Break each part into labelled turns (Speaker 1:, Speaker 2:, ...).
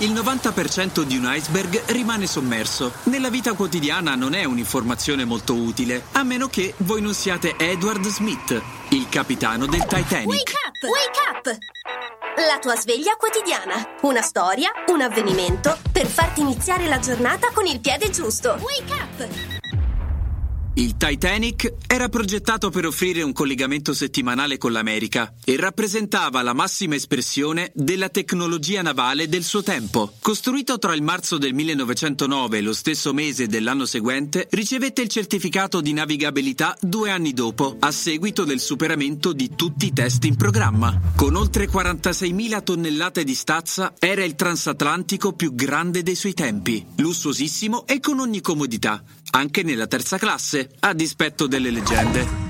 Speaker 1: Il 90% di un iceberg rimane sommerso. Nella vita quotidiana non è un'informazione molto utile, a meno che voi non siate Edward Smith, il capitano del Titanic.
Speaker 2: Wake up! Wake up! La tua sveglia quotidiana. Una storia, un avvenimento per farti iniziare la giornata con il piede giusto. Wake up!
Speaker 1: Il Titanic era progettato per offrire un collegamento settimanale con l'America e rappresentava la massima espressione della tecnologia navale del suo tempo. Costruito tra il marzo del 1909 e lo stesso mese dell'anno seguente, ricevette il certificato di navigabilità due anni dopo, a seguito del superamento di tutti i test in programma. Con oltre 46.000 tonnellate di stazza, era il transatlantico più grande dei suoi tempi, lussuosissimo e con ogni comodità, anche nella terza classe, a dispetto delle leggende.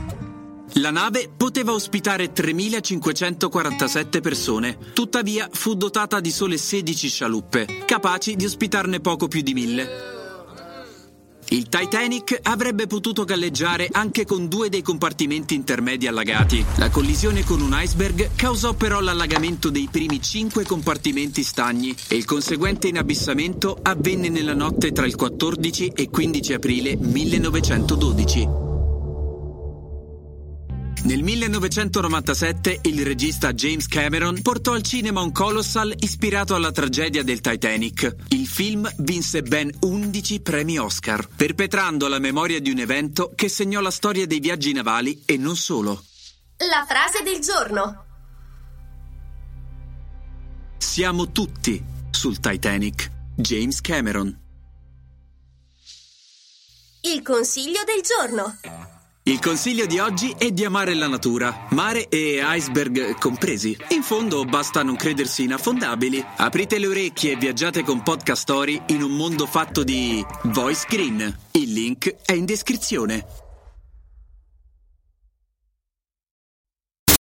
Speaker 1: La nave poteva ospitare 3.547 persone, tuttavia fu dotata di sole 16 scialuppe, capaci di ospitarne poco più di 1.000. Il Titanic avrebbe potuto galleggiare anche con due dei compartimenti intermedi allagati. La collisione con un iceberg causò però l'allagamento dei primi cinque compartimenti stagni e il conseguente inabissamento avvenne nella notte tra il 14 e 15 aprile 1912. Nel 1997 il regista James Cameron portò al cinema un colossal ispirato alla tragedia del Titanic. Il film vinse ben 11 premi Oscar, perpetrando la memoria di un evento che segnò la storia dei viaggi navali e non solo.
Speaker 2: La frase del giorno.
Speaker 1: Siamo tutti sul Titanic. James Cameron.
Speaker 2: Il consiglio del giorno.
Speaker 1: Il consiglio di oggi è di amare la natura, mare e iceberg compresi. In fondo basta non credersi inaffondabili. Aprite le orecchie e viaggiate con Podcast Story in un mondo fatto di voice green. Il link è in descrizione.